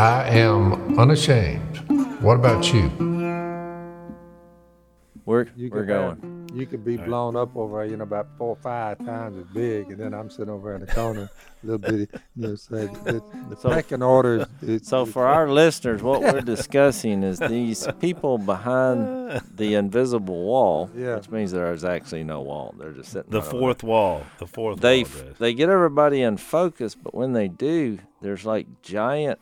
I am unashamed. What about you? We're You we're going. have- you could be blown up over, you know, about four or five times as big, and then I'm sitting over in the corner, little bitty. You know, so the, the So- pecking order. is- is- So for our listeners, what we're discussing is these people behind the invisible wall, Yeah. which means there is actually no wall. They're just sitting. The right over fourth wall. The fourth they wall. f- they get everybody in focus, but when they do, there's like giant.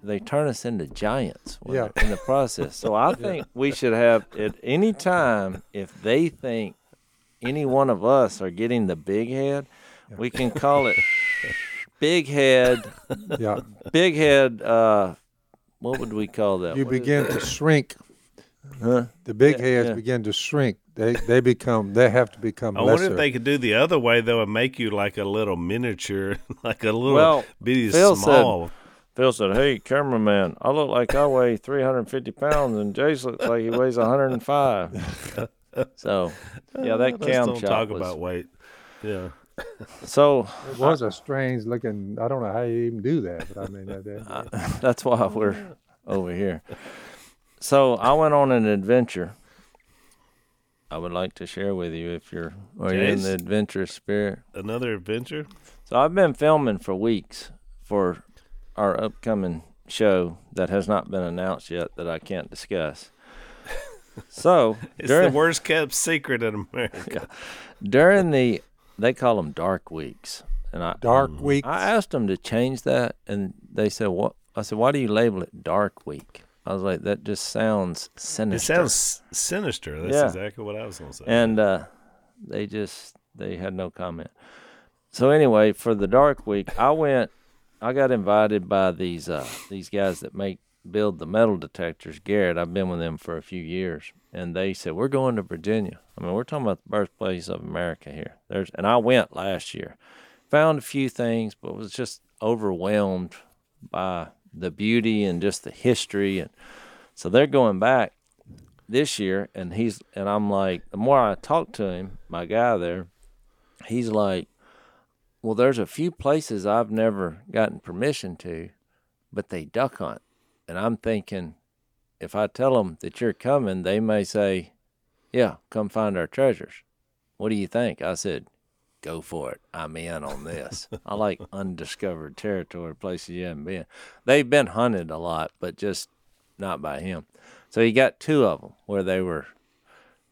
P- They turn us into giants when Yeah. in the process. So I think we should have at any time if they think any one of us are getting the big head, we can call it big head. yeah, Big head. Uh, what would we call that? you What is begin to shrink. Huh? The big Yeah, heads yeah. begin to shrink. They they become. They have to become I lesser. wonder if they could do the other way though and make you like a little miniature, like a little Well, bitty Phil said- small. Phil said, "Hey, cameraman, I look like I weigh 350 pounds, and Jase looks like he weighs 105." so, yeah, that Let's cam don't shot talk was. about weight. Yeah. So it was a strange looking. I don't know how you even do that, but I mean, that, that, uh, that's why we're over here. So I went on an adventure. I would like to share with you if you're are you in the adventurous spirit. Another adventure. So I've been filming for weeks for our upcoming show that has not been announced yet that I can't discuss. So It's during, the worst kept secret in America. during the they call them dark weeks, and I dark week. I asked them to change that, and they said what? I said why do you label it dark week? I was like that just sounds sinister." It sounds sinister. That's Yeah. exactly what I was going to say. and uh, they just they had no comment. So anyway, for the dark week, I went. I got invited by these uh, these guys that make build the metal detectors. Garrett, I've been with them for a few years, and they said we're going to Virginia. I mean, we're talking about the birthplace of America here. There's and I went last year, found a few things, but was just overwhelmed by the beauty and just the history and so they're going back this year and he's and I'm like the more I talk to him, my guy there, he's like, Well, there's a few places I've never gotten permission to, but they duck hunt. And I'm thinking if I tell them that you're coming, they may say, Yeah, come find our treasures. What do you think? I said, Go for it. I'm in on this. I like undiscovered territory, places you haven't been. They've been hunted a lot, but just not by him. So he got two of them where they were.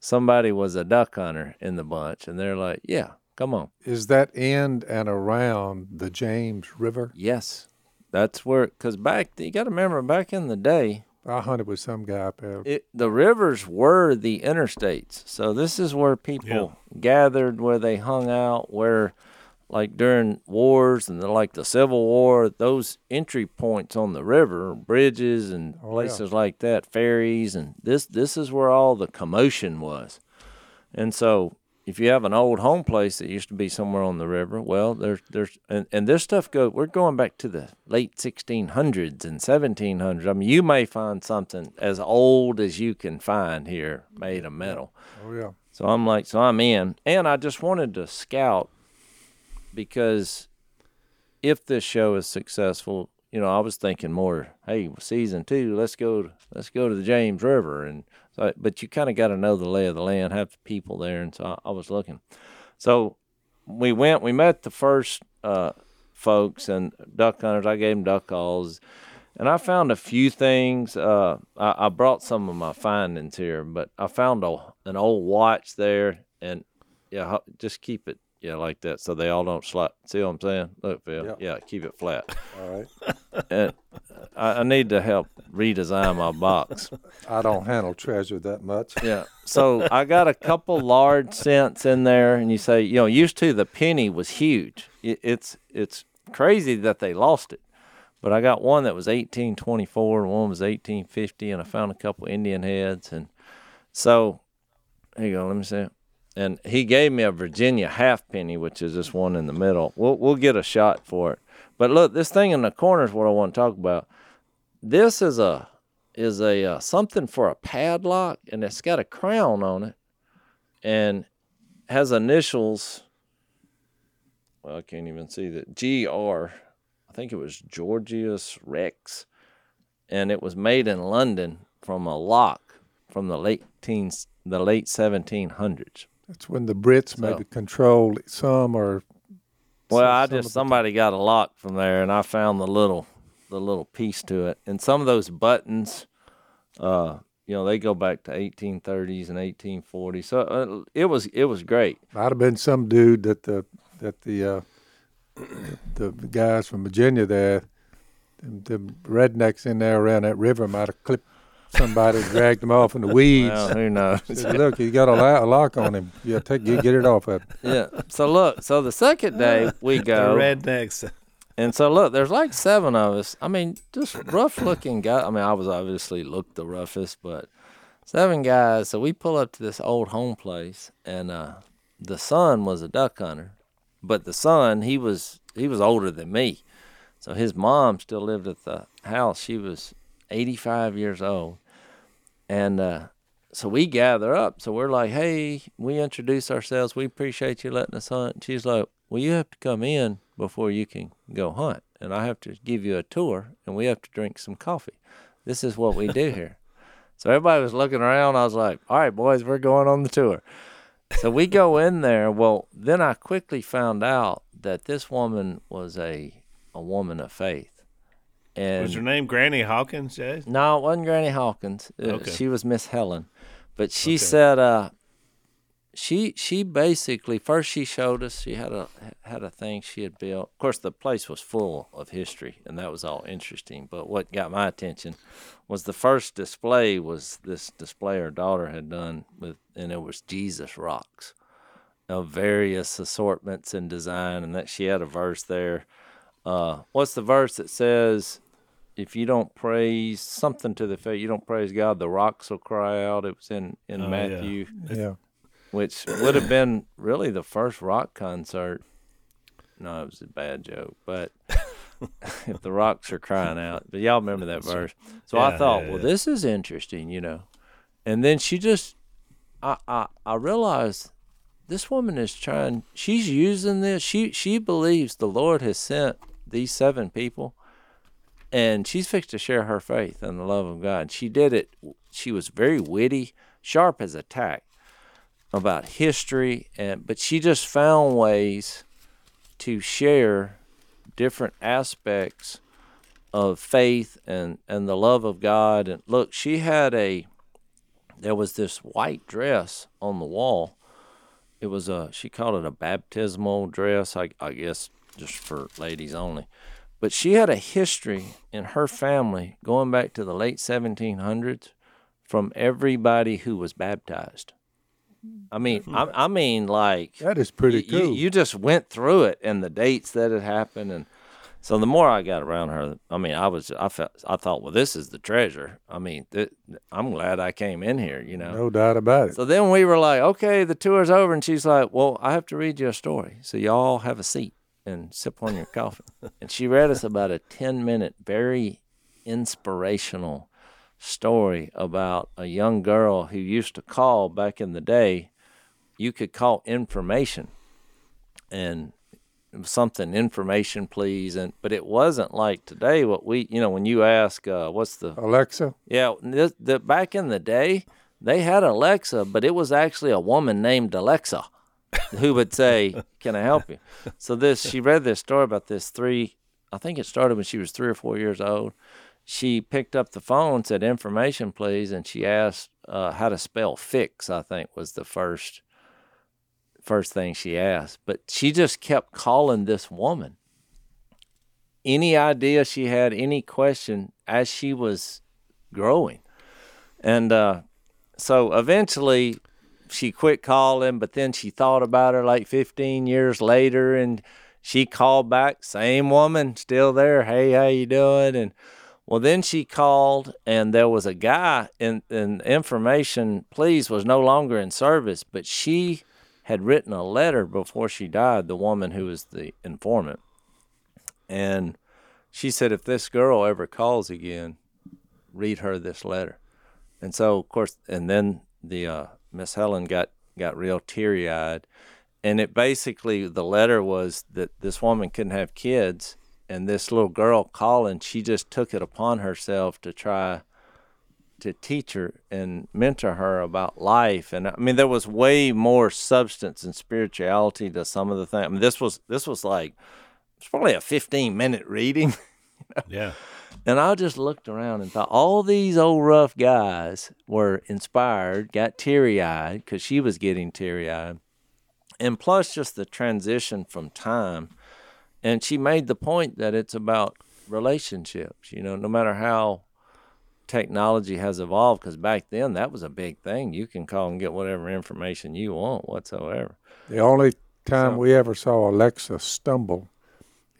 Somebody was a duck hunter in the bunch, and they're like, "Yeah, come on." Is that in and around the James River? Yes, that's where. Because back, you got to remember, back in the day, I hunted with some guy up there. it, the rivers were the interstates. So this is where people gathered, where they hung out, where, like during wars and the, like the Civil War, those entry points on the river, bridges and Oh, yeah. places like that, ferries, and this this is where all the commotion was. And so, if you have an old home place that used to be somewhere on the river, well, there's there's and, and this stuff go. We're going back to the late 1600s and 1700s. I mean, you may find something as old as you can find here made of metal. Oh yeah. So I'm like, so I'm in, and I just wanted to scout because if this show is successful, you know, I was thinking more, hey, season two, let's go, let's go to the James River, and so, but you kind of got to know the lay of the land, have people there, and so I, I was looking. So we went, we met the first uh, folks and duck hunters. I gave them duck calls. And I found a few things. Uh, I, I brought some of my findings here, but I found a, an old watch there, and yeah, just keep it yeah like that so they all don't slap. See what I'm saying? Look, Phil. Yep. Yeah, keep it flat. All right. and I, I need to help redesign my box. I don't handle treasure that much. Yeah. So I got a couple large cents in there, and you say, you know, used to the penny was huge. It, it's it's crazy that they lost it, but I got one that was 1824, and one was 1850, and I found a couple Indian heads, and so here you go. Let me see it. And he gave me a Virginia halfpenny, which is this one in the middle. We'll we'll get a shot for it. But look, this thing in the corner is what I want to talk about. This is a is a uh, something for a padlock, and it's got a crown on it, and has initials. Well, I can't even see that. G R. I think it was Georgius Rex, and it was made in London from a lock from the late teens, the late 1700s. That's when the Brits So- maybe controlled some or. Well, some- I just the- somebody got a lock from there, and I found the little the little piece to it, and some of those buttons, uh, you know, they go back to 1830s and 1840s. So uh, it was it was great. Might have been some dude that the that the uh, the guys from Virginia there, them, them rednecks in there around that river might have clipped somebody, dragged him off in the weeds. Well, who knows? Said, Look, he got a, lo- a lock on him. Yeah, take you get it off of. him." yeah. So look, so the second day we The go, rednecks. and so look, there's like seven of us. I mean, just rough looking guy. I mean, I was obviously looked the roughest, but seven guys. So we pull up to this old home place, and uh, the son was a duck hunter, but the son he was he was older than me, so his mom still lived at the house. She was 85 years old, and uh, so we gather up. So we're like, hey, we introduce ourselves. We appreciate you letting us hunt. And she's like, well, you have to come in before you can go hunt, and I have to give you a tour, and we have to drink some coffee. This is what we do here. So everybody was looking around. I was like, all right, boys, we're going on the tour. So we go in there. Well, then I quickly found out that this woman was a a woman of faith. And Was her name Granny Hawkins, Jay? no, it wasn't Granny Hawkins. Uh, Okay. She was Miss Helen. But she Okay. said uh she she basically first she showed us she had a had a thing she had built. Of course the place was full of history and that was all interesting. But what got my attention was the first display was this display her daughter had done with and it was Jesus rocks of various assortments and design and that she had a verse there. Uh what's the verse that says if you don't praise something to the fact you don't praise God, the rocks will cry out. It was in in Oh. Matthew, Yeah. which would have been really the first rock concert. No, it was a bad joke, but if the rocks are crying out, but y'all remember that verse. So I thought, yeah, well, this is interesting, you know. And then she just, I, I, I realized this woman is trying. She's using this. She she believes the Lord has sent these seven people and she's fixed to share her faith and the love of God. She did it. She was very witty, sharp as a tack about history, and but she just found ways to share different aspects of faith and and the love of God. And look, she had a there was this white dress on the wall. It was a she called it a baptismal dress, I, I guess just for ladies only but she had a history in her family going back to the late 1700s from everybody who was baptized. I mean, mm-hmm. I, I mean, like That is pretty y- you, cool. you just went through it and the dates that had happened, and so the more I got around her, I mean, I was, I felt, I thought, well, this is the treasure. I mean, th- I'm glad I came in here, you know. no doubt about it. So then we were like, okay, the tour's over. And she's like, well, I have to read you a story. So y'all have a seat and sip on your coffee. and she read us about a 10 minute, very inspirational story about a young girl who used to call back in the day. You could call information and something information please and but it wasn't like today what we you know when you ask uh, what's the Alexa, yeah, this, the, back in the day, they had Alexa, but it was actually a woman named Alexa who would say, "Can I help you?" So this, she read this story about this three. I think it started when she was three or four years old. She picked up the phone, said, "Information, please," and she asked uh, how to spell fix. I think was the first first thing she asked, but she just kept calling this woman any idea she had, any question as she was growing. And uh, so eventually she quit calling, but then she thought about her like 15 years later and she called back, same woman, still there. Hey, how you doing? And well, then she called and there was a guy and, information, please, was no longer in service, but she had written a letter before she died, the woman who was the informant. And she said, if this girl ever calls again, read her this letter. And so, of course, and then the uh, Miss Helen got got real teary eyed, and it basically the letter was that this woman couldn't have kids, and this little girl calling, she just took it upon herself to try to teach her and mentor her about life. And I mean, there was way more substance and spirituality to some of the things. I mean, this was this was like it's probably a 15 minute reading. Yeah. And I just looked around and thought all these old rough guys were inspired, got teary eyed because she was getting teary eyed. And plus, just the transition from time. And she made the point that it's about relationships, you know, no matter how technology has evolved, because back then that was a big thing. You can call and get whatever information you want whatsoever. The only time So- we ever saw Alexa stumble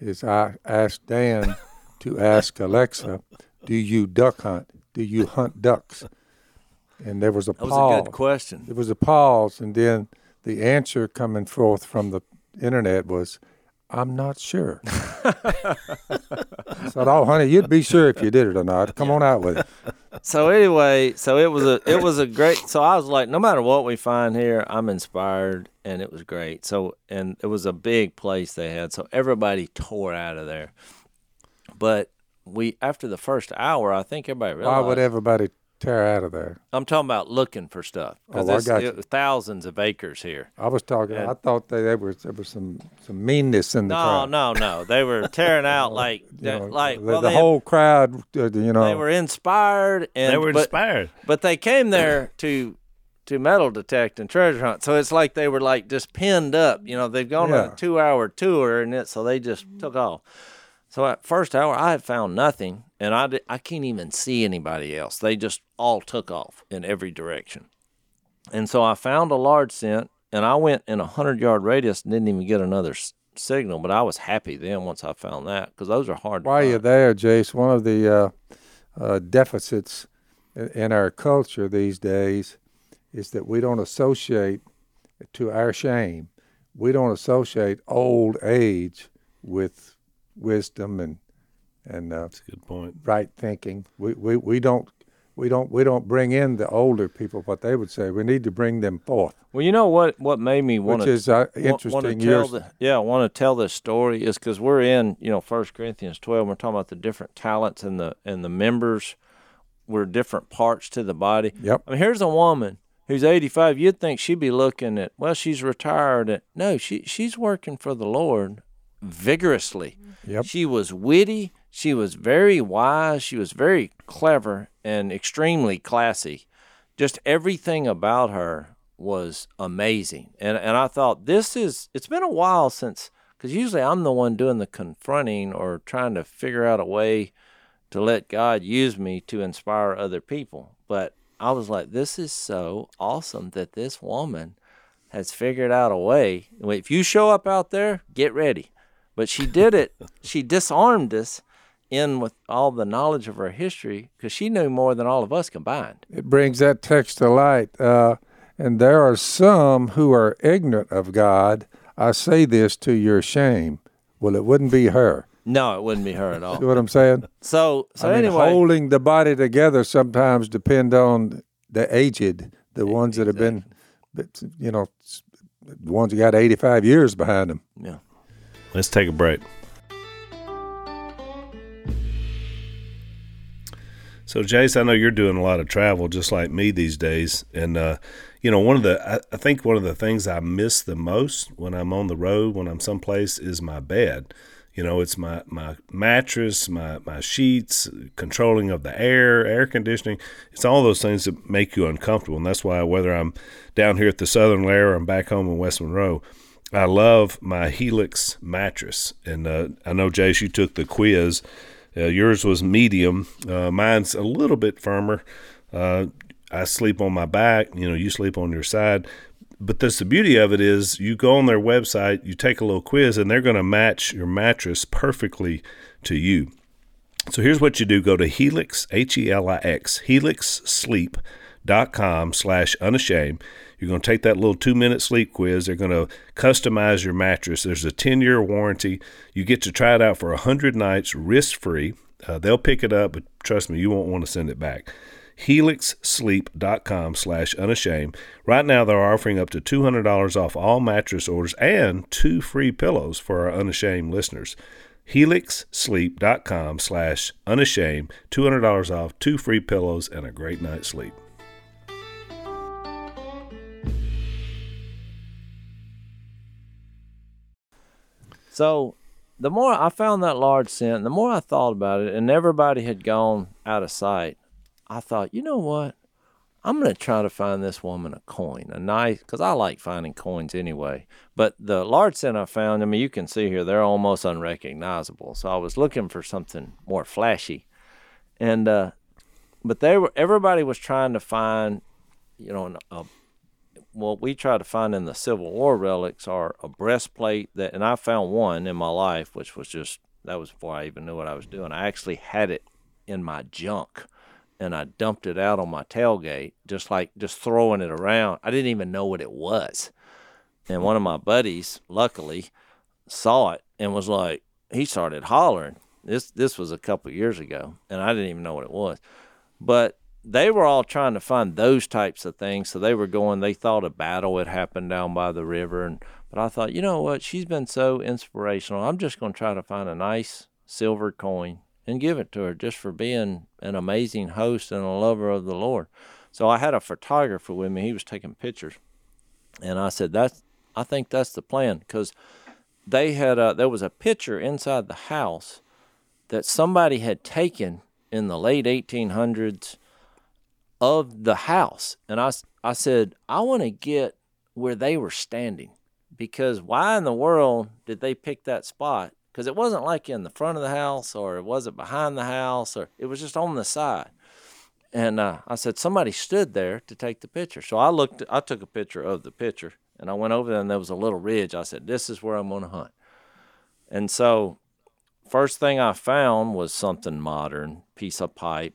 is I asked Dan to ask Alexa, "Do you duck hunt? Do you hunt ducks?" And there was a That was a good question. There was a pause, and then the answer coming forth from the internet was, "I'm not sure." I said, "Oh, honey, you'd be sure if you did it or not. Come on out with it." so anyway, so it was a it was a great. So I was like, no matter what we find here, I'm inspired, and it was great. So and it was a big place they had, so everybody tore out of there. But we after the first hour, I think everybody Why would everybody tear out of there? I'm talking about looking for stuff Oh, I got you. thousands of acres here. I was talking. And- I thought that there was there was some some meanness in the No, crowd. no, no. no. They were tearing out like You know, like the, well, the they, whole crowd. Uh, you know, they were inspired and They were but- inspired. But they came there to to metal detect and treasure hunt. So it's like they were like just pinned up. You know, they've gone on Yeah. a two hour tour and it so they just took off. So at first hour I had found nothing and I di- I can't even see anybody else. They just all took off in every direction. And so I found a large cent and I went in a 100 yard radius and didn't even get another s- signal, but I was happy then once I found that because those are hard to While you're there, Jase, one of the uh, uh, deficits in our culture these days is that we don't associate, to our shame, we don't associate old age with wisdom and and uh, Good point. right thinking. We, we we don't we don't we don't bring in the older people. What they would say, we need to bring them forth, Well, you know what what made me want which to is uh, want to interesting. tell the, yeah, I want to tell this story is because we're in you know First Corinthians twelve. We're talking about the different talents and the and the members were different parts to the body. Yep. I mean, here's a woman who's eighty five. You'd think she'd be looking at well, she's retired. And, no, she she's working for the Lord vigorously. Yep. She was witty. She was very wise. She was very clever and extremely classy. Just everything about her was amazing. And and I thought this is it's been a while since cuz usually I'm the one doing the confronting or trying to figure out a way to let God use me to inspire other people. But I was like this is so awesome that this woman has figured out a way. If you show up out there, get ready. But she did it. she disarmed us in with all the knowledge of her history because she knew more than all of us combined. it brings that text to light. Uh, and there are some who are ignorant of God. I say this to your shame. Well, it wouldn't be her. No, it wouldn't be her at all. See what I'm saying? So, so I mean, anyway, holding the body together sometimes depend on the aged, the ones that have been, you know, the ones that got 85 years behind them. yeah. Let's take a break. So, Jase, I know you're doing a lot of travel just like me these days. And, uh, you know, one of the, I, I think one of the things I miss the most when I'm on the road, when I'm someplace, is my bed. You know, it's my, my mattress, my, my sheets, controlling of the air, air conditioning. It's all those things that make you uncomfortable. And that's why, whether I'm down here at the Southern Lair or I'm back home in West Monroe, I love my Helix mattress. And uh, I know, Jase, you took the quiz. Uh, yours was medium. Uh, mine's a little bit firmer. Uh, I sleep on my back. You know, you sleep on your side. But that's the beauty of it is you go on their website, you take a little quiz, and they're going to match your mattress perfectly to you. So here's what you do. Go to Helix, H-E-L-I-X, helixsleep.com slash unashamed. You're going to take that little two-minute sleep quiz. They're going to customize your mattress. There's a 10-year warranty. You get to try it out for 100 nights risk-free. Uh, they'll pick it up, but trust me, you won't want to send it back helixsleep.com slash unashamed. Right now, they're offering up to $200 off all mattress orders and two free pillows for our unashamed listeners. helixsleep.com slash unashamed, $200 off, two free pillows, and a great night's sleep. So the more I found that large cent, the more I thought about it, and everybody had gone out of sight. I thought, you know what? I'm going to try to find this woman a coin, a nice, because I like finding coins anyway. But the large cent I found, I mean, you can see here, they're almost unrecognizable. So I was looking for something more flashy. And, uh, but they were, everybody was trying to find, you know, a, what we try to find in the Civil War relics are a breastplate that, and I found one in my life, which was just, that was before I even knew what I was doing. I actually had it in my junk and I dumped it out on my tailgate, just like just throwing it around. I didn't even know what it was. And one of my buddies, luckily, saw it and was like, he started hollering. This this was a couple years ago, and I didn't even know what it was. But they were all trying to find those types of things. So they were going. They thought a battle had happened down by the river, and but I thought, you know what? She's been so inspirational. I'm just going to try to find a nice silver coin and give it to her just for being an amazing host and a lover of the Lord. So I had a photographer with me. He was taking pictures, and I said, "That's I think that's the plan because they had a, there was a picture inside the house that somebody had taken in the late 1800s of the house, and I I said I want to get where they were standing because why in the world did they pick that spot because it wasn't like in the front of the house or it wasn't behind the house or it was just on the side. And uh, I said somebody stood there to take the picture. So I looked, I took a picture of the picture and I went over there and there was a little ridge. I said, "This is where I'm going to hunt." And so, first thing I found was something modern, piece of pipe.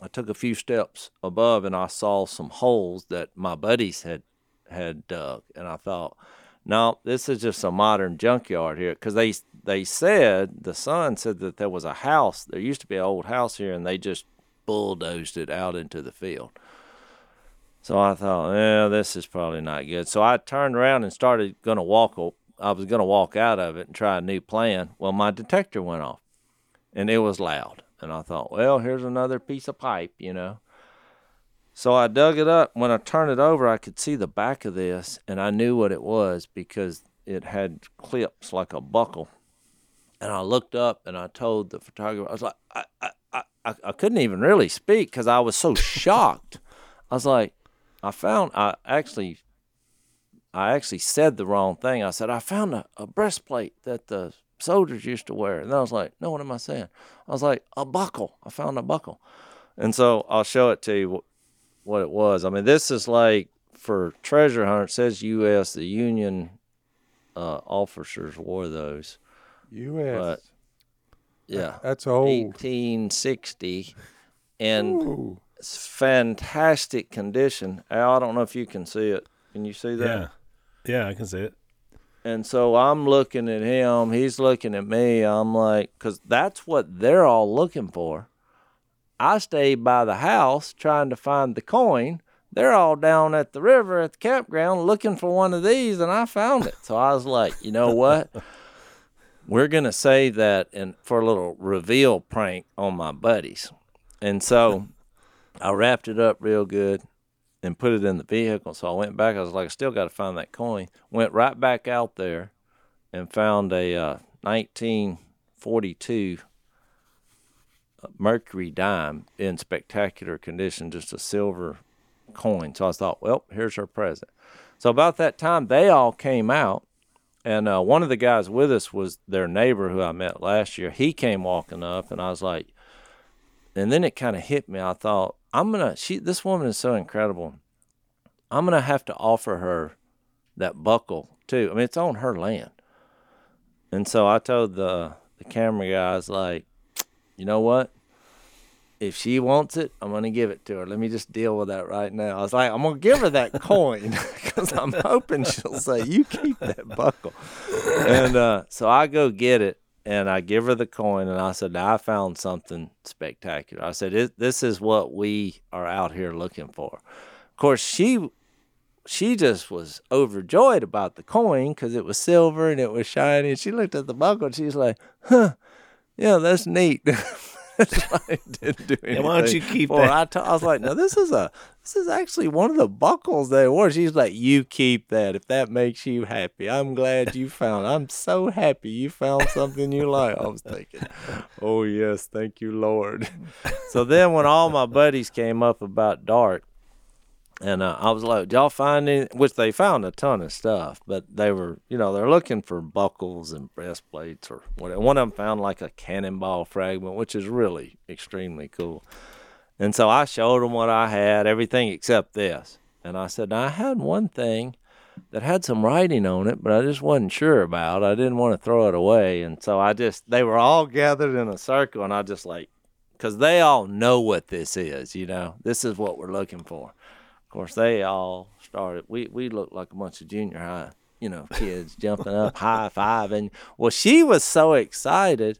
I took a few steps above and I saw some holes that my buddies had had dug, and I thought, no, this is just a modern junkyard here because they they said the son said that there was a house. There used to be an old house here, and they just bulldozed it out into the field. So I thought, yeah, this is probably not good. So I turned around and started gonna walk. I was gonna walk out of it and try a new plan. Well, my detector went off, and it was loud. And I thought, well, here's another piece of pipe, you know. So I dug it up. When I turned it over, I could see the back of this, and I knew what it was because it had clips like a buckle. And I looked up and I told the photographer, I was like, I, I, I, I couldn't even really speak because I was so shocked. I was like, I found, I actually, I actually said the wrong thing. I said, I found a, a breastplate that the soldiers used to wear. And I was like, no, what am I saying? I was like, a buckle. I found a buckle. And so I'll show it to you what it was. I mean, this is like for treasure hunter. It says U.S. The Union uh, officers wore those. U.S. But yeah, That's old. 1860, and Ooh. it's fantastic condition. I don't know if you can see it. Can you see that? Yeah. Yeah, I can see it. And so I'm looking at him. He's looking at me. I'm like, because that's what they're all looking for. I stayed by the house trying to find the coin. They're all down at the river at the campground looking for one of these, and I found it. So I was like, you know what? We're gonna save that and for a little reveal prank on my buddies. And so I wrapped it up real good and put it in the vehicle. So I went back. I was like, I still got to find that coin. Went right back out there and found a uh, 1942 Mercury dime in spectacular condition, just a silver coin. So I thought, well, here's her present. So about that time, they all came out, and uh, one of the guys with us was their neighbor who I met last year. He came walking up, and I was like, and then it kind of hit me. I thought, I'm gonna. She, this woman is so incredible. I'm gonna have to offer her that buckle too. I mean, it's on her land. And so I told the the camera guys like, you know what? If she wants it, I'm gonna give it to her. Let me just deal with that right now. I was like, I'm gonna give her that coin because I'm hoping she'll say, "You keep that buckle." And uh, so I go get it, and I give her the coin, and I said, "I found something spectacular." I said, "This is what we are out here looking for." Of course, she she just was overjoyed about the coin because it was silver and it was shiny. And she looked at the buckle and she's like, "Huh, yeah, that's neat." I didn't do Yeah, why don't you keep it. that? I, t- I was like, "No, this is a this is actually one of the buckles they wore." She's like, "You keep that if that makes you happy. I'm glad you found. I'm so happy you found something you like." I was thinking, "Oh yes, thank you, Lord." so then, when all my buddies came up about dark, and uh, I was like, y'all find any?" Which they found a ton of stuff, but they were, you know, they're looking for buckles and breastplates or whatever. One of them found like a cannonball fragment, which is really extremely cool. And so I showed them what I had, everything except this. And I said, "Now, I had one thing that had some writing on it, but I just wasn't sure about. I didn't want to throw it away. And so I just, they were all gathered in a circle, and I just like, because they all know what this is, you know, this is what we're looking for. Of course, they all started. We we looked like a bunch of junior high, you know, kids jumping up, high five, and well, she was so excited,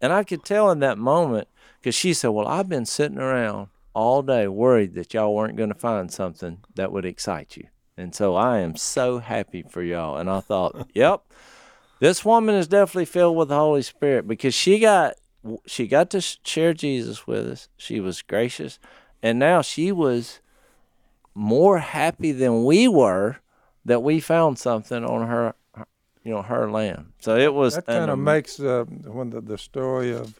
and I could tell in that moment because she said, "Well, I've been sitting around all day worried that y'all weren't going to find something that would excite you, and so I am so happy for y'all." And I thought, "Yep, this woman is definitely filled with the Holy Spirit because she got she got to share Jesus with us. She was gracious, and now she was." More happy than we were that we found something on her, you know, her land. So it was That kind of makes uh, when the, the story of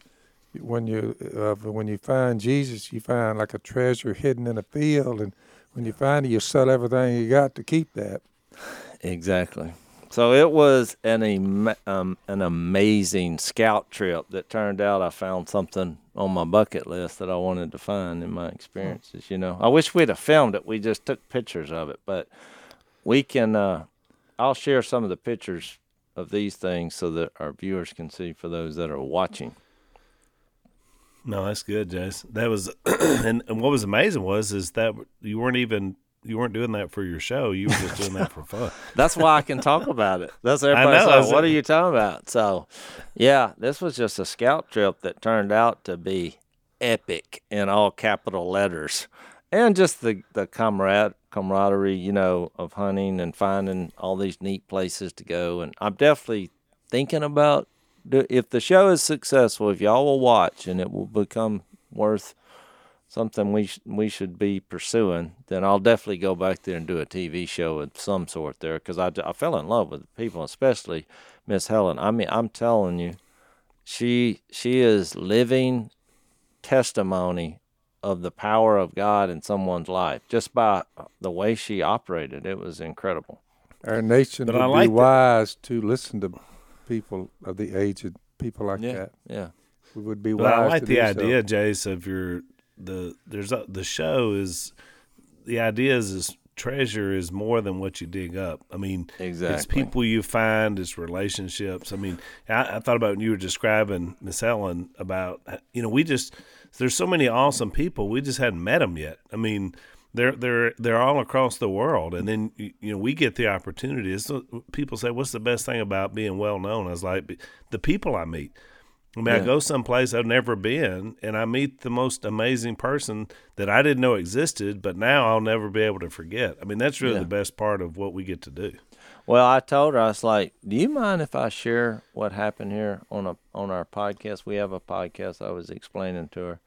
when you of when you find Jesus, you find like a treasure hidden in a field, and when you find it, you sell everything you got to keep that. exactly. So it was an um, an amazing scout trip that turned out I found something on my bucket list that I wanted to find in my experiences. You know, I wish we'd have filmed it. We just took pictures of it, but we can. Uh, I'll share some of the pictures of these things so that our viewers can see for those that are watching. No, that's good, Jase. That was, and, and what was amazing was is that you weren't even you weren't doing that for your show. You were just doing that for fun. That's why I can talk about it. That's everybody's like, what are you talking about? So, yeah, this was just a scout trip that turned out to be epic in all capital letters, and just the the comrade camaraderie, you know, of hunting and finding all these neat places to go. And I'm definitely thinking about if the show is successful, if y'all will watch and it will become worth something we sh- we should be pursuing, then I'll definitely go back there and do a TV show of some sort there because I, I fell in love with the people, especially Miss Helen. I mean, I'm telling you, she she is living testimony of the power of God in someone's life just by the way she operated. It was incredible. Our nation But would I be like that- wise to listen to people of the aged, people like Yeah, that. yeah, We would be But wise. I like to the do idea, So. Jase, of your the there's a, the show is the idea is, is treasure is more than what you dig up. I mean, exactly. it's people you find, it's relationships. I mean, I, I thought about when you were describing Miss Helen about you know we just there's so many awesome people we just hadn't met them yet. I mean. They're they're they're all across the world, and then you you know we get the opportunity. It's, people say, "What's the best thing about being well known?" I was like, "The people I meet." I mean, I go someplace I've never been, and I meet the most amazing person that I didn't know existed, but now I'll never be able to forget. I mean, that's really Yeah. the best part of what we get to do. Well, I told her I was like, "Do you mind if I share what happened here on a on our podcast? We have a podcast." I was explaining to her,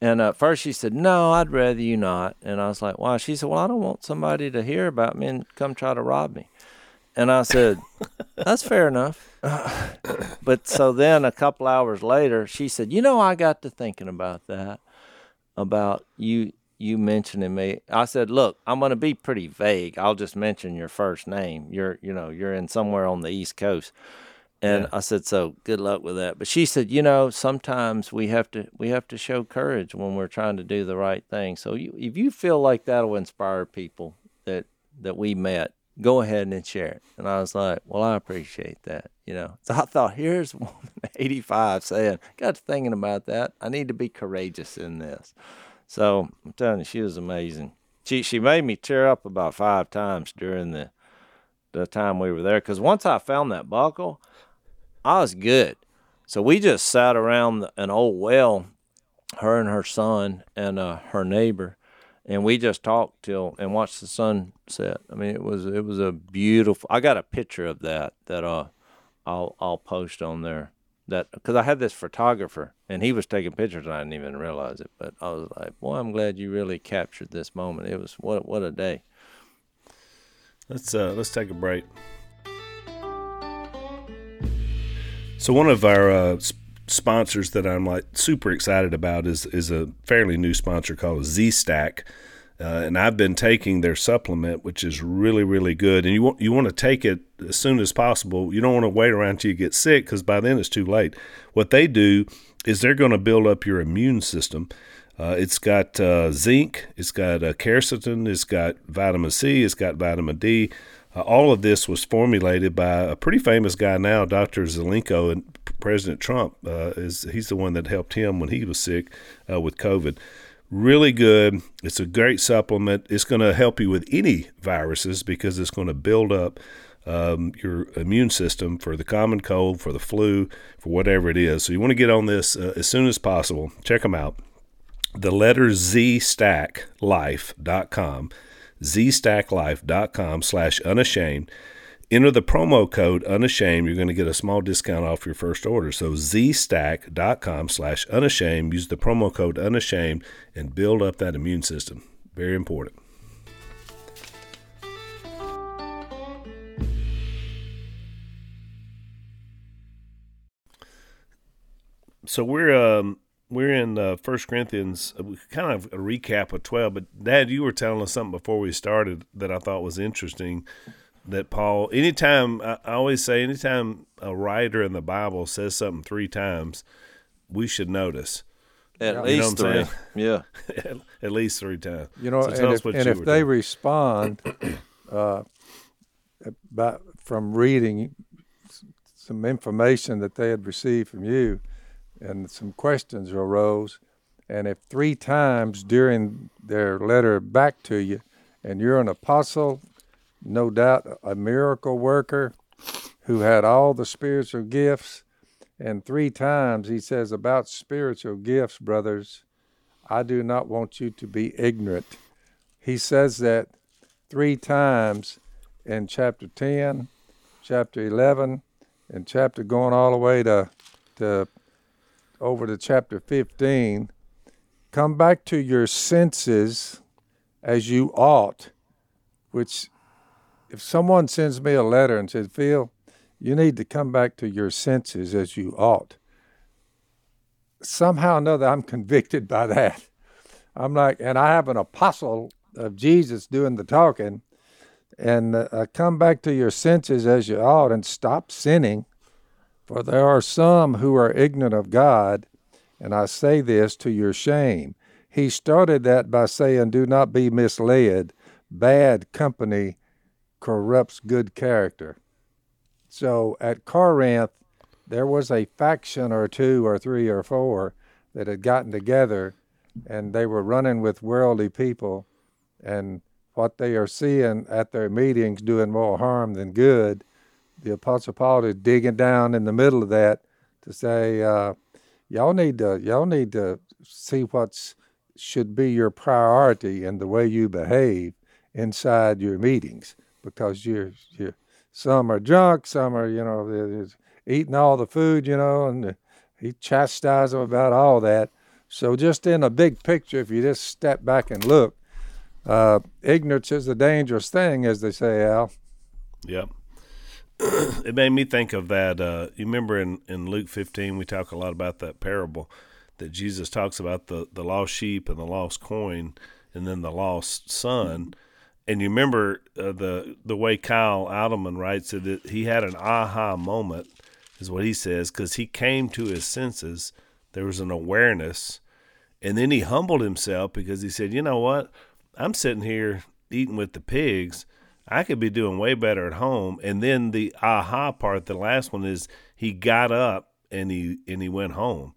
and at first she said, "No, I'd rather you not." And I was like, "Why?" She said, "Well, I don't want somebody to hear about me and come try to rob me." And I said, "That's fair enough." but so then a couple hours later, she said, "You know, I got to thinking about that, about you you mentioning me." I said, "Look, I'm going to be pretty vague. I'll just mention your first name. You're, you know, you're in somewhere on the East Coast." And I said, "So good luck with that." But she said, "You know, sometimes we have to we have to show courage when we're trying to do the right thing. So you, if you feel like that'll inspire people that that we met, go ahead and share it." And I was like, "Well, I appreciate that." You know, so I thought, here's woman, 85, saying, "Got to thinking about that. I need to be courageous in this." So I'm telling you, she was amazing. She she made me tear up about five times during the the time we were there because once I found that buckle, I was good. So we just sat around an old well, her and her son and uh, her neighbor, and we just talked till and watched the sun set. I mean, it was it was a beautiful. I got a picture of that that uh, I'll I'll post on there. That because I had this photographer and he was taking pictures and I didn't even realize it. But I was like, boy, I'm glad you really captured this moment. It was what what a day. Let's uh let's take a break. So one of our uh, sponsors that I'm like super excited about is is a fairly new sponsor called Z Stack. Uh, and I've been taking their supplement, which is really, really good. And you want you want to take it as soon as possible. You don't want to wait around until you get sick because by then it's too late. What they do is they're going to build up your immune system. Uh, it's got uh, zinc, it's got uh, quercetin, it's got vitamin C, it's got vitamin D. Uh, all of this was formulated by a pretty famous guy now, Dr. Zelenko, and President Trump uh, is he's the one that helped him when he was sick uh, with COVID. Really good. It's a great supplement. It's going to help you with any viruses because it's going to build up um, your immune system for the common cold, for the flu, for whatever it is. So you want to get on this uh, as soon as possible. Check them out. The letter Z stack life.com, zstacklife.com slash unashamed Enter the promo code unashamed. You're going to get a small discount off your first order. So zstack.com slash unashamed. Use the promo code unashamed and build up that immune system. Very important. So we're um, we're in uh, First Corinthians, uh, kind of a recap of twelve. But Dad, you were telling us something before we started that I thought was interesting that Paul, anytime, I always say, anytime a writer in the Bible says something three times, we should notice. At You least what I'm three. Yeah. at, at least three times. You know, So tell and us if, what and you if they doing. respond uh, about, from reading some information that they had received from you, and some questions arose, and if three times during their letter back to you, and you're an apostle, no doubt a miracle worker who had all the spiritual gifts, and three times he says about spiritual gifts, brothers, I do not want you to be ignorant. He says that three times in chapter 10, chapter 11, and chapter going all the way to, to over to chapter 15. Come back to your senses as you ought, which if someone sends me a letter and says, Phil, you need to come back to your senses as you ought. Somehow or another, I'm convicted by that. I'm like, and I have an apostle of Jesus doing the talking, and uh, come back to your senses as you ought and stop sinning, for there are some who are ignorant of God, and I say this to your shame. He started that by saying, Do not be misled. Bad company corrupts good character. So at Corinth, there was a faction or two or three or four that had gotten together and they were running with worldly people and what they are seeing at their meetings doing more harm than good. The Apostle Paul is digging down in the middle of that to say, uh, y'all need to y'all need to see what's should be your priority in the way you behave inside your meetings because you're you're some are drunk, some are you know eating all the food, you know, and he chastised them about all that. So just in a big picture, if you just step back and look, uh, ignorance is a dangerous thing, as they say, Al. Yep. it made me think of that. Uh, you remember in, in Luke 15, we talk a lot about that parable that Jesus talks about the, the lost sheep and the lost coin and then the lost son. And you remember uh, the the way Kyle Idleman writes it, that he had an aha moment, is what he says, because he came to his senses. There was an awareness. And then he humbled himself because he said, you know what? I'm sitting here eating with the pigs. I could be doing way better at home. And then the aha part, the last one is he got up and he and he went home.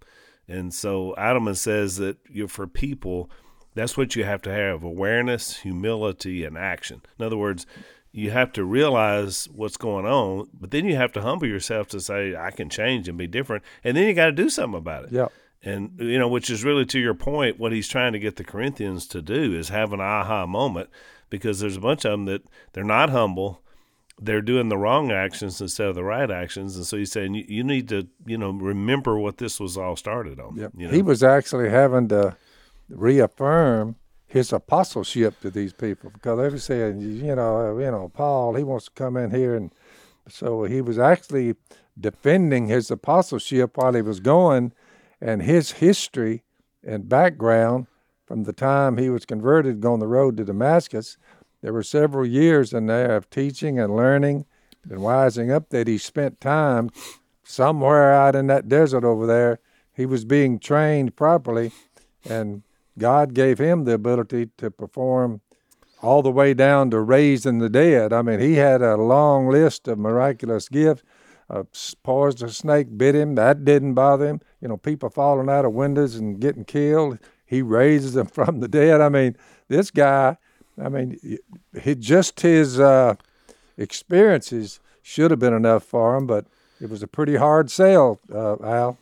And so Idleman says that you for people, that's what you have to have: awareness, humility, and action. In other words, you have to realize what's going on, but then you have to humble yourself to say, I can change and be different. And then you got to do something about it. Yeah. And you know, which is really to your point, what he's trying to get the Corinthians to do is have an aha moment, because there's a bunch of them that they're not humble, they're doing the wrong actions instead of the right actions, and so he's saying you, you need to, you know, remember what this was all started on. Yep. You know? He was actually having to reaffirm his apostleship to these people because they were saying, you know, you know, Paul, he wants to come in here, and so he was actually defending his apostleship while he was going, and his history and background from the time he was converted, going the road to Damascus. There were several years in there of teaching and learning and wising up that he spent time somewhere out in that desert over there. He was being trained properly, and God gave him the ability to perform all the way down to raising the dead. I mean, he had a long list of miraculous gifts. A poisonous snake bit him. That didn't bother him. You know, people falling out of windows and getting killed. He raises them from the dead. I mean, this guy, I mean, he, just his uh, experiences should have been enough for him, but it was a pretty hard sell, uh, Al.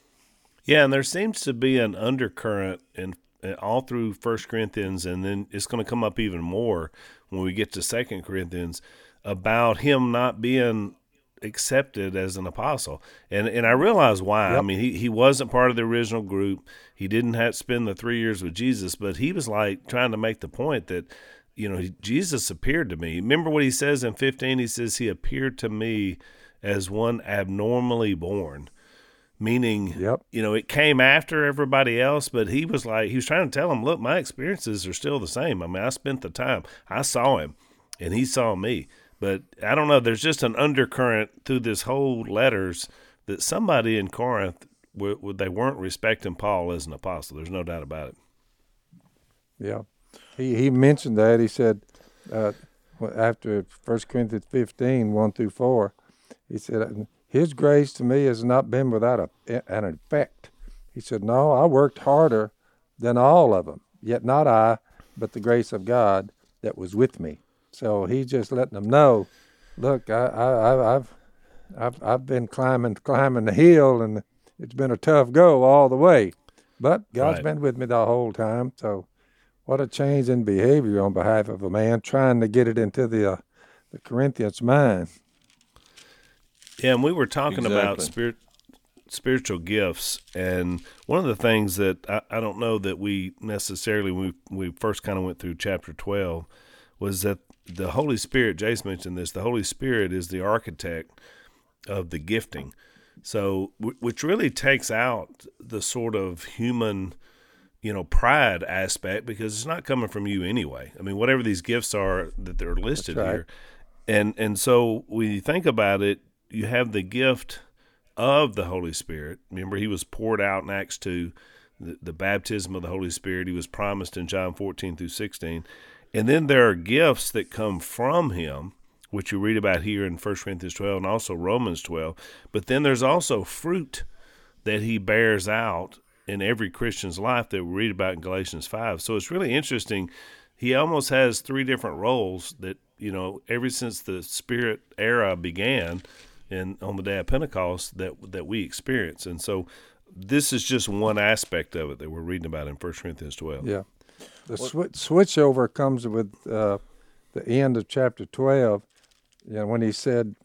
Yeah, and there seems to be an undercurrent in all through First Corinthians, and then it's going to come up even more when we get to Second Corinthians about him not being accepted as an apostle. And and I realize why. Yep. I mean, he, he wasn't part of the original group. He didn't have to spend the three years with Jesus, but he was like trying to make the point that, you know, Jesus appeared to me. Remember what he says in 15? He says, He appeared to me as one abnormally born meaning yep. you know it came after everybody else but he was like he was trying to tell them look my experiences are still the same. I mean i spent the time. I saw him and he saw me. But i don't know there's just an undercurrent through this whole letters that somebody in corinth w- w- they weren't respecting paul as an apostle. There's no doubt about it. Yeah. He he mentioned that. He said uh, after First corinthians 15 1 through 4 he said his grace to me has not been without a, an effect. He said, No, I worked harder than all of them, yet not I, but the grace of God that was with me. So he's just letting them know, look, I, I, I've, I've, I've been climbing, climbing the hill, and it's been a tough go all the way, but God's right. been with me the whole time. So, what a change in behavior on behalf of a man trying to get it into the, uh, the Corinthians' mind. Yeah, and we were talking exactly. about spirit spiritual gifts and one of the things that I, I don't know that we necessarily we we first kind of went through chapter 12 was that the Holy Spirit Jase mentioned this the Holy Spirit is the architect of the gifting so which really takes out the sort of human you know pride aspect because it's not coming from you anyway I mean whatever these gifts are that they're listed right. here and and so when you think about it you have the gift of the Holy Spirit. Remember, he was poured out in Acts 2, the, the baptism of the Holy Spirit. He was promised in John 14 through 16. And then there are gifts that come from him, which you read about here in 1 Corinthians 12 and also Romans 12. But then there's also fruit that he bears out in every Christian's life that we read about in Galatians 5. So it's really interesting. He almost has three different roles that, you know, ever since the Spirit era began, and on the day of Pentecost that that we experience. And so this is just one aspect of it that we're reading about in 1 Corinthians 12. Yeah. The sw- switch over comes with uh, the end of chapter 12, you know, when he said,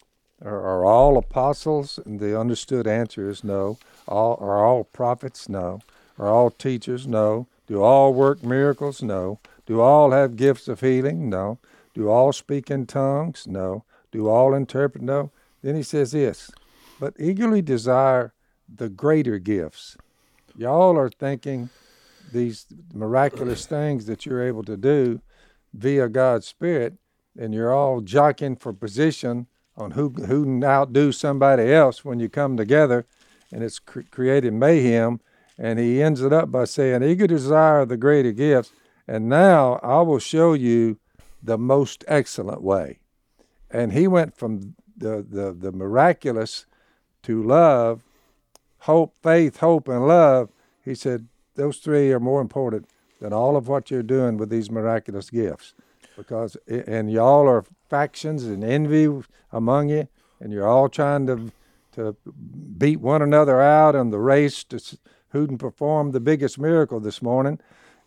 are, are, all apostles? And the understood answer is no. All, are all prophets? No. Are all teachers? No. Do all work miracles? No. Do all have gifts of healing? No. Do all speak in tongues? No. Do all interpret? No. Then he says this, but eagerly desire the greater gifts. Y'all are thinking these miraculous things that you're able to do via God's Spirit, and you're all jockeying for position on who who outdo somebody else when you come together, and it's cr- created mayhem. And he ends it up by saying, "Eager desire the greater gifts, and now I will show you the most excellent way." And he went from the, the, the miraculous to love, hope, faith, hope, and love, he said those three are more important than all of what you're doing with these miraculous gifts. Because, and y'all are factions and envy among you, and you're all trying to, to beat one another out in the race to who can perform the biggest miracle this morning,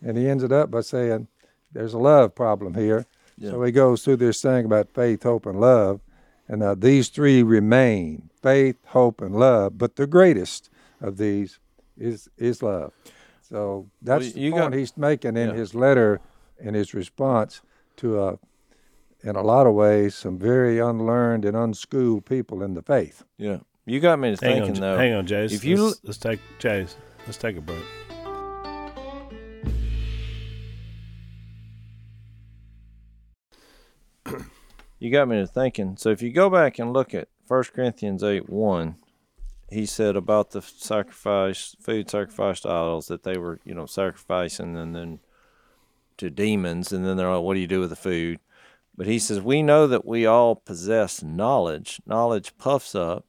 and he ends it up by saying, "There's a love problem here." So he goes through this thing about faith, hope, and love, and uh, these three remain: faith, hope, and love. But the greatest of these is is love. So that's you the point got- he's making in yeah. his letter, in his response to, a in a lot of ways, some very unlearned and unschooled people in the faith. Yeah. You got me to Hang thinking on, though. hang on, Jase. if you let's, let's take Jase. Let's take a break. You got me to thinking. So if you go back and look at 1 Corinthians 8 1, he said about the sacrifice, food sacrificed to idols, that they were, you know, sacrificing and then to demons, and then they're like, what do you do with the food? But he says, we know that we all possess knowledge. Knowledge puffs up,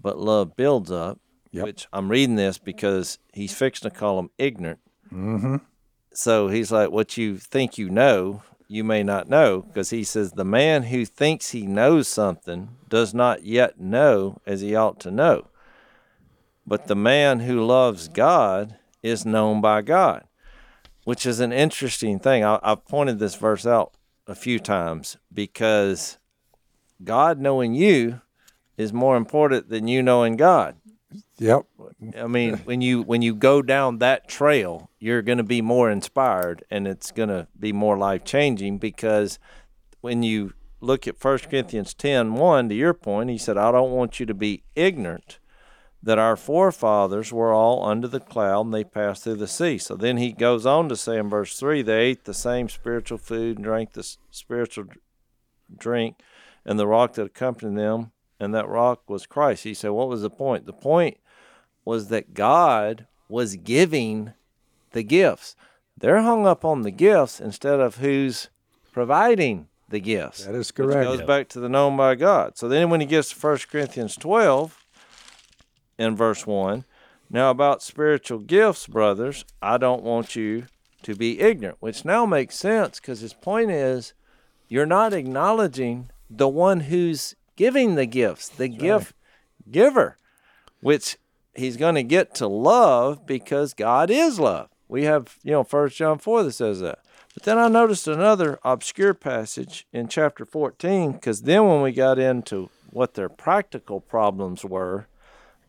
but love builds up. Yep. Which I'm reading this because he's fixing to call them ignorant. Mm-hmm. So he's like, what you think you know, you may not know, because he says, the man who thinks he knows something does not yet know as he ought to know. But the man who loves God is known by God, which is an interesting thing. I, I've pointed this verse out a few times because God knowing you is more important than you knowing God. Yep. I mean, when you when you go down that trail, you're going to be more inspired, and it's going to be more life changing because when you look at 1 Corinthians 10 1, to your point, he said, I don't want you to be ignorant that our forefathers were all under the cloud and they passed through the sea. So then he goes on to say in verse 3 they ate the same spiritual food and drank the spiritual drink, and the rock that accompanied them, and that rock was Christ. He said, What was the point? The point was that God was giving the gifts. They're hung up on the gifts instead of who's providing the gifts. That is Which correct. goes back to the known by God. So then when he gets to 1 Corinthians 12 in verse 1, now about spiritual gifts, brothers, I don't want you to be ignorant, which now makes sense because his point is you're not acknowledging the one who's giving the gifts, the gift giver, which he's going to get to love because God is love. We have, you know, First John 4 that says that. But then I noticed another obscure passage in chapter 14 because then when we got into what their practical problems were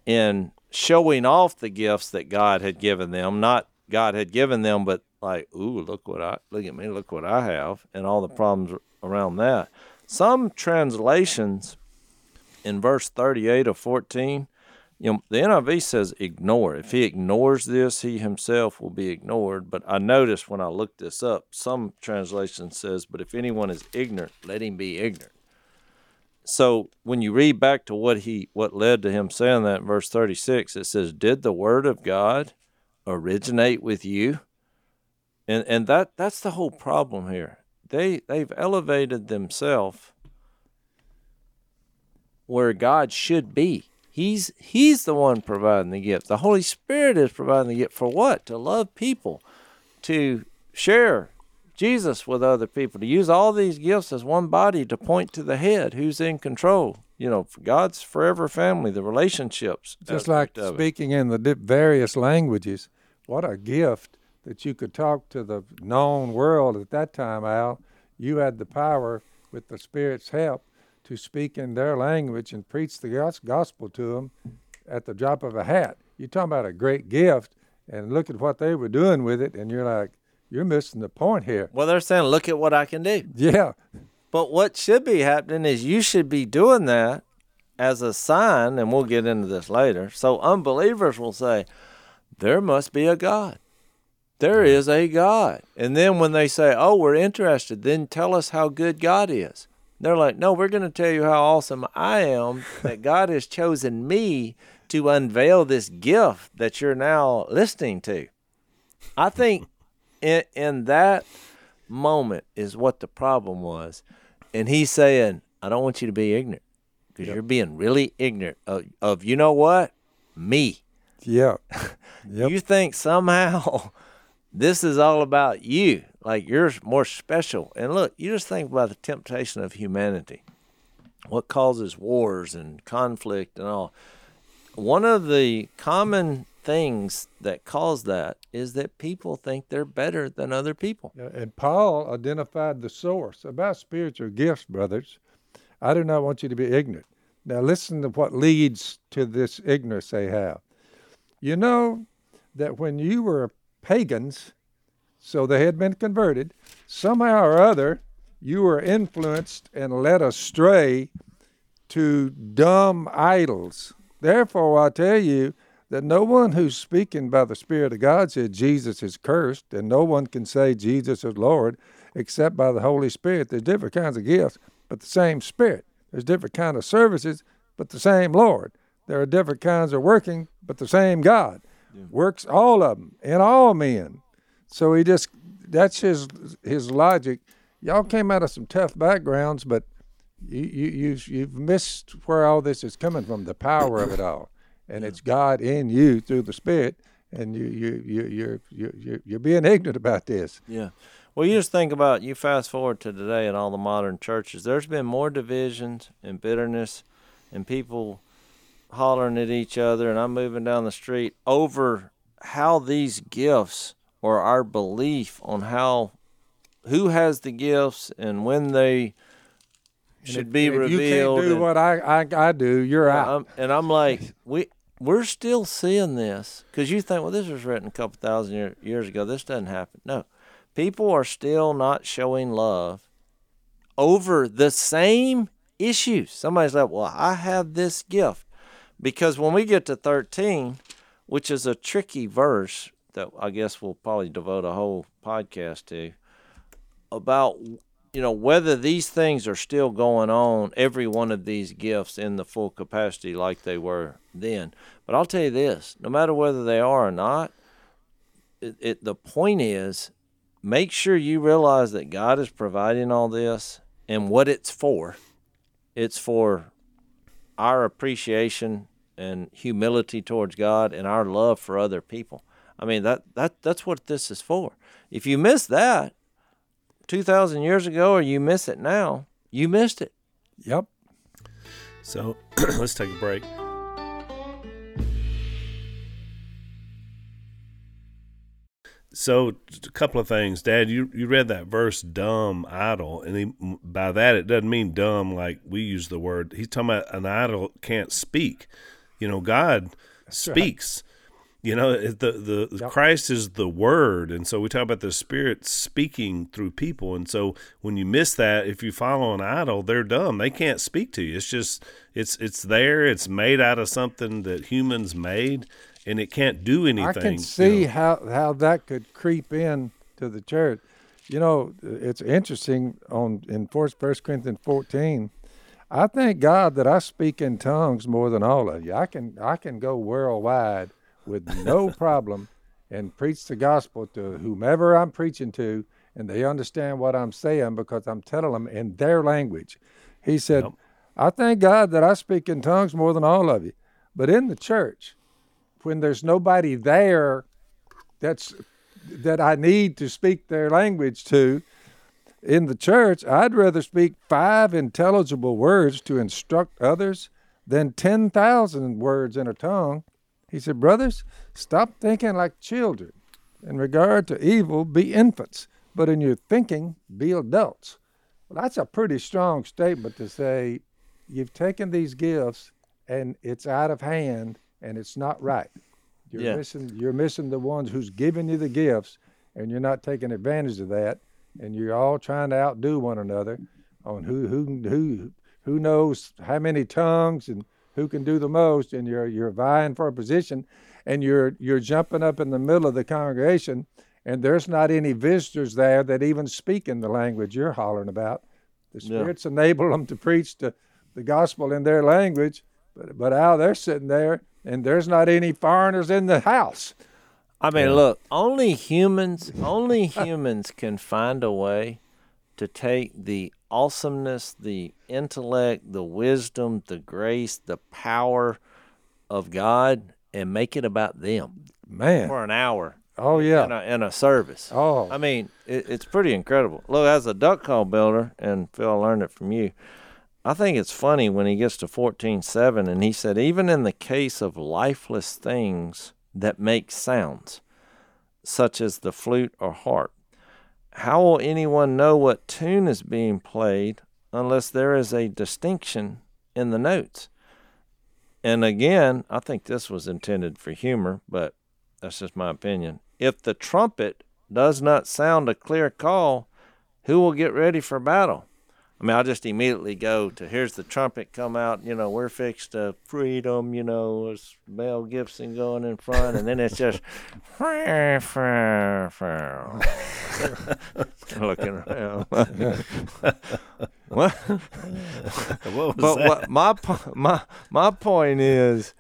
in showing off the gifts that God had given them, not God had given them, but like, ooh, look what I look at me, look what I have, and all the problems around that. Some translations in verse 38 of 14, you know, the NIV says ignore. If he ignores this, he himself will be ignored. But I noticed when I looked this up, some translation says, but if anyone is ignorant, let him be ignorant. So when you read back to what he what led to him saying that in verse 36, it says, Did the word of God originate with you? And and that that's the whole problem here. They they've elevated themselves where God should be. He's he's the one providing the gift. The Holy Spirit is providing the gift for what? To love people, to share Jesus with other people, to use all these gifts as one body to point to the head who's in control. You know, God's forever family, the relationships. Just like of it. speaking in the various languages. What a gift that you could talk to the known world at that time, Al. You had the power, with the Spirit's help, to speak in their language and preach the gospel to them at the drop of a hat. You're talking about a great gift, and look at what they were doing with it, and you're like, you're missing the point here. Well, they're saying, look at what I can do. Yeah, But what should be happening is you should be doing that as a sign, and we'll get into this later. So unbelievers will say, There must be a God. There is a God. And then when they say, Oh, we're interested, then tell us how good God is. They're like, No, we're going to tell you how awesome I am that God has chosen me to unveil this gift that you're now listening to. I think in, in that moment is what the problem was. And he's saying, I don't want you to be ignorant because you're being really ignorant of, of, you know what? Me. yeah, Yep. You think somehow this is all about you, like you're more special. And look, you just think about the temptation of humanity, what causes wars and conflict and all. One of the common things that cause that is that people think they're better than other people. And Paul identified the source about spiritual gifts, brothers. I do not want you to be ignorant. Now, listen to what leads to this ignorance they have. You know that when you were pagans, so they had been converted, somehow or other, you were influenced and led astray to dumb idols. Therefore, I tell you that no one who's speaking by the Spirit of God said Jesus is cursed, and no one can say Jesus is Lord except by the Holy Spirit. There's different kinds of gifts, but the same Spirit. There's different kind of services, but the same Lord. There are different kinds of working, but the same God works all of them and all men. So he just that's his his logic. Y'all came out of some tough backgrounds, but you you you you've missed where all this is coming from, the power of it all, and it's God in you through the Spirit, and you you you you're you you you're being ignorant about this. Yeah. Well, you just think about you fast forward to today in all the modern churches. There's been more divisions and bitterness, and people hollering at each other. And I'm moving down the street over how these gifts or our belief on how who has the gifts and when they should if- be if revealed. You can't do and- what I I, I do. You're out. I'm, and I'm like, we we're still seeing this because you think, well, this was written a couple thousand year, years ago. This doesn't happen. No, people are still not showing love over the same issues. Somebody's like, well, I have this gift because when we get to 13, which is a tricky verse that I guess we'll probably devote a whole podcast to about you know whether these things are still going on every one of these gifts in the full capacity like they were then. But i'll tell you this no matter whether they are or not it, it the point is make sure you realize that god is providing all this and what it's for. It's for our appreciation and humility towards god and our love for other people i mean that, that that's what this is for if you miss that 2,000 years ago or you miss it now, you missed it. yep. So let's take a break. So a couple of things, Dad. You you read that verse "dumb idol," and he, by that it doesn't mean dumb like we use the word. He's talking about an idol can't speak. You know, God speaks. You know, the the Yep. Christ is the Word, and so we talk about the Spirit speaking through people. And so when you miss that, if you follow an idol, they're dumb. They can't speak to you. It's just it's it's there. It's made out of something that humans made, and it can't do anything. I can you see know. how how that could creep in to the church. You know, it's interesting on in First Corinthians fourteen. I thank God that I speak in tongues more than all of you. I can I can go worldwide with no problem and preach the gospel to whomever I'm preaching to, and they understand what I'm saying because I'm telling them in their language. He said, Yep. I thank God that I speak in tongues more than all of you. But in the church, when there's nobody there that's that I need to speak their language to in the church, I'd rather speak five intelligible words to instruct others than 10,000 words in a tongue. He said, Brothers, stop thinking like children. In regard to evil, be infants, but in your thinking, be adults. Well, that's a pretty strong statement to say you've taken these gifts and it's out of hand and it's not right. You're Yeah. missing you're missing the ones who's giving you the gifts and you're not taking advantage of that and you're all trying to outdo one another on who who who who knows how many tongues and who can do the most and you're you're vying for a position and you're you're jumping up in the middle of the congregation and there's not any visitors there that even speak in the language you're hollering about. The Yeah. spirits enable them to preach the, the gospel in their language, but but out they're sitting there and there's not any foreigners in the house. I mean, look, only humans, only humans can find a way to take the awesomeness, the intellect, the wisdom, the grace, the power of God and make it about them Man. for an hour Oh in yeah. a, in a service. Oh. I mean, it, it's pretty incredible. Look, as a duck call builder, and Phil, I learned it from you. I think it's funny when he gets to fourteen seven, and he said, even in the case of lifeless things, that make sounds, such as the flute or harp. How will anyone know what tune is being played unless there is a distinction in the notes? And again, I think this was intended for humor, but that's just my opinion. If the trumpet does not sound a clear call, who will get ready for battle? I mean, I'll just immediately go to here's the trumpet come out, you know, we're fixed to freedom, you know, it's Mel Gibson going in front, and then it's just looking around. what? What was But that? what my my my point is,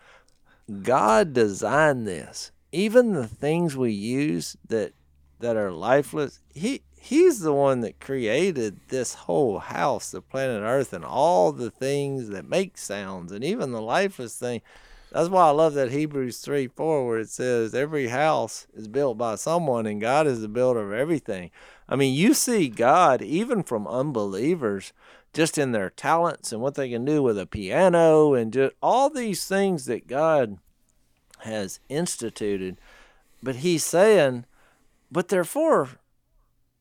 God designed this. Even the things we use that that are lifeless, he he's the one that created this whole house, the planet Earth, and all the things that make sounds, and even the lifeless thing. That's why I love that Hebrews 3 4, where it says, Every house is built by someone, and God is the builder of everything. I mean, you see God, even from unbelievers, just in their talents and what they can do with a piano, and just all these things that God has instituted. But He's saying, but they're for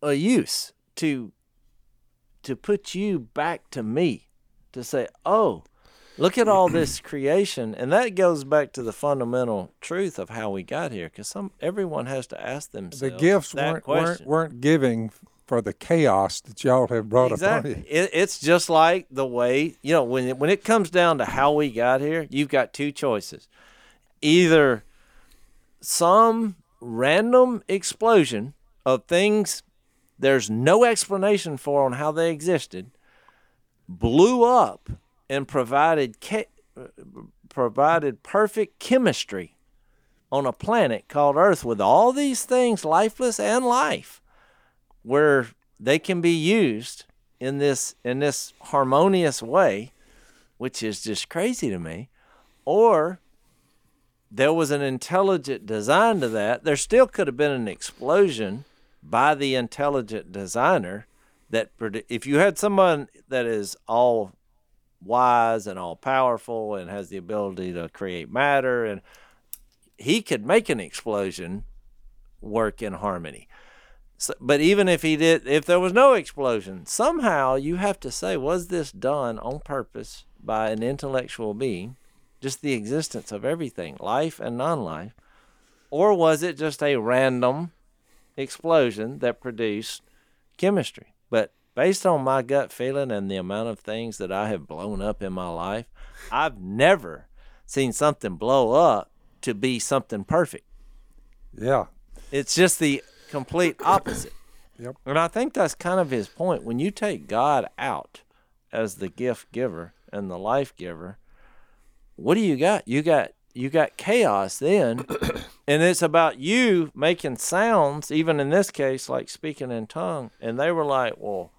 a use to to put you back to me to say oh look at all this creation. And that goes back to the fundamental truth of how we got here because some everyone has to ask themselves The gifts that weren't, weren't weren't giving for the chaos that y'all have brought exactly upon you. it, it's just like the way you know when it, when it comes down to how we got here you've got two choices. Either some random explosion of things there's no explanation for on how they existed blew up and provided ca- provided perfect chemistry on a planet called earth with all these things lifeless and life where they can be used in this in this harmonious way which is just crazy to me or there was an intelligent design to that. There still could have been an explosion by the intelligent designer that if you had someone that is all wise and all powerful and has the ability to create matter and he could make an explosion work in harmony. So, but even if he did, if there was no explosion, somehow you have to say, was this done on purpose by an intellectual being? Just the existence of everything, life and non life? Or was it just a random explosion that produced chemistry? But based on my gut feeling and the amount of things that I have blown up in my life, I've never seen something blow up to be something perfect. Yeah. It's just the complete opposite. Yep. And I think that's kind of his point. When you take God out as the gift giver and the life giver, what do you got? You got you got chaos then, and it's about you making sounds. Even in this case, like speaking in tongue, and they were like, "Well,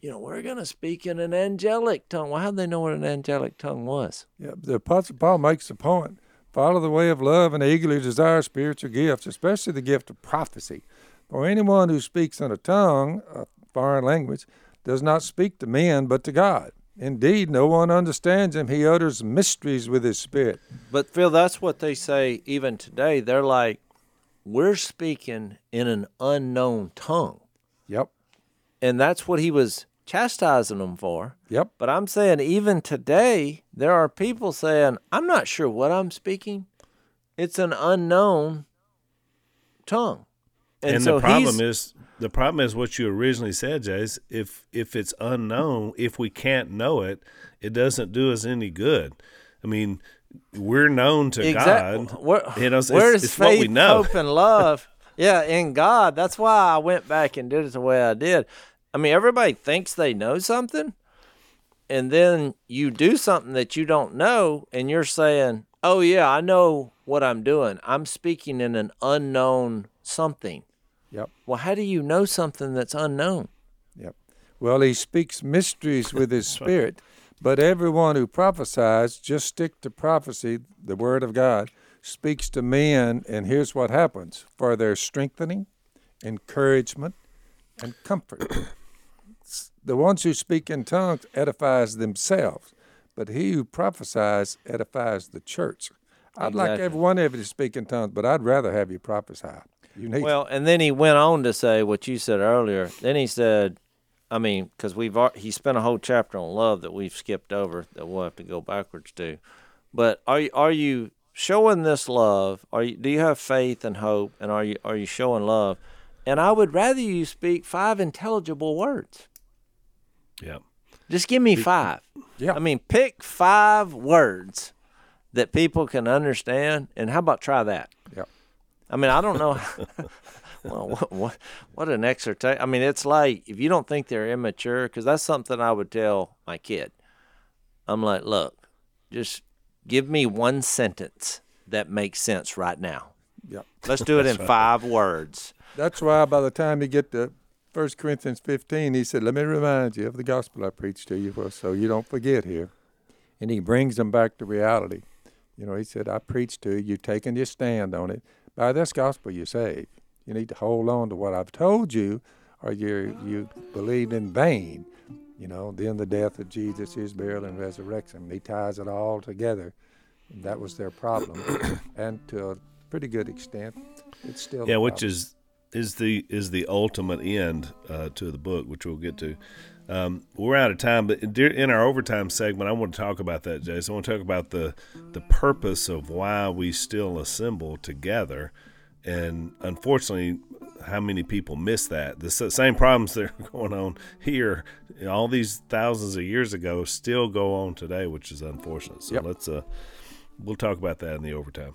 you know, we're gonna speak in an angelic tongue." Well, how'd they know what an angelic tongue was? Yeah, the Apostle Paul makes the point. Follow the way of love and eagerly desire spiritual gifts, especially the gift of prophecy. For anyone who speaks in a tongue, a foreign language, does not speak to men but to God. Indeed, no one understands him. He utters mysteries with his spirit. But Phil, that's what they say even today. They're like, "We're speaking in an unknown tongue." Yep. and that's what he was chastising them for. Yep. But I'm saying even today there are people saying, "I'm not sure what I'm speaking. It's an unknown tongue." And, so the problem is the problem is what you originally said, Jase. If if it's unknown, if we can't know it, it doesn't do us any good. I mean, we're known to exactly God. where, You know, it's, where's it's faith, what we know. hope, and love? yeah, in God. That's why I went back and did it the way I did. I mean, everybody thinks they know something, and then you do something that you don't know, and you're saying, "Oh yeah, I know what I'm doing. I'm speaking in an unknown something." Yep. Well, how do you know something that's unknown? Yep. Well, he speaks mysteries with his spirit, but everyone who prophesies, just stick to prophecy, the word of God, speaks to men, and here's what happens for their strengthening, encouragement, and comfort. the ones who speak in tongues edifies themselves, but he who prophesies edifies the church. I'd like Exactly. every one of you to speak in tongues, but I'd rather have you prophesy. You need Well, and then he went on to say what you said earlier. Then he said, I mean, because we've he spent a whole chapter on love that we've skipped over that we'll have to go backwards to. But are you are you showing this love? Are you do you have faith and hope? And are you are you showing love? And I would rather you speak five intelligible words. Yeah. Just give me five. Yeah. I mean, pick five words that people can understand. And how about try that? Yeah. I mean, I don't know. well, what, what what an exhortation. I mean, it's like if you don't think they're immature, because that's something I would tell my kid. I'm like, look, just give me one sentence that makes sense right now. Yeah. Let's do it in five words. That's why by the time you get to 1 Corinthians 15, he said, Let me remind you of the gospel I preached to you, so you don't forget here. And he brings them back to reality. You know, he said, I preached to you, you've taken your stand on it. By this gospel, you're saved. You need to hold on to what I've told you, or you're you believed in vain. You know, then the death of Jesus, his burial and resurrection. He ties it all together. That was their problem. and to a pretty good extent, it's still Yeah, which is is the is the ultimate end uh, to the book, which we'll get to. Um, we're out of time, but in our overtime segment, I want to talk about that, Jason. I want to talk about the the purpose of why we still assemble together, and unfortunately, how many people miss that. The same problems that are going on here, all these thousands of years ago, still go on today, which is unfortunate. So Yep. let's uh, we'll talk about that in the overtime.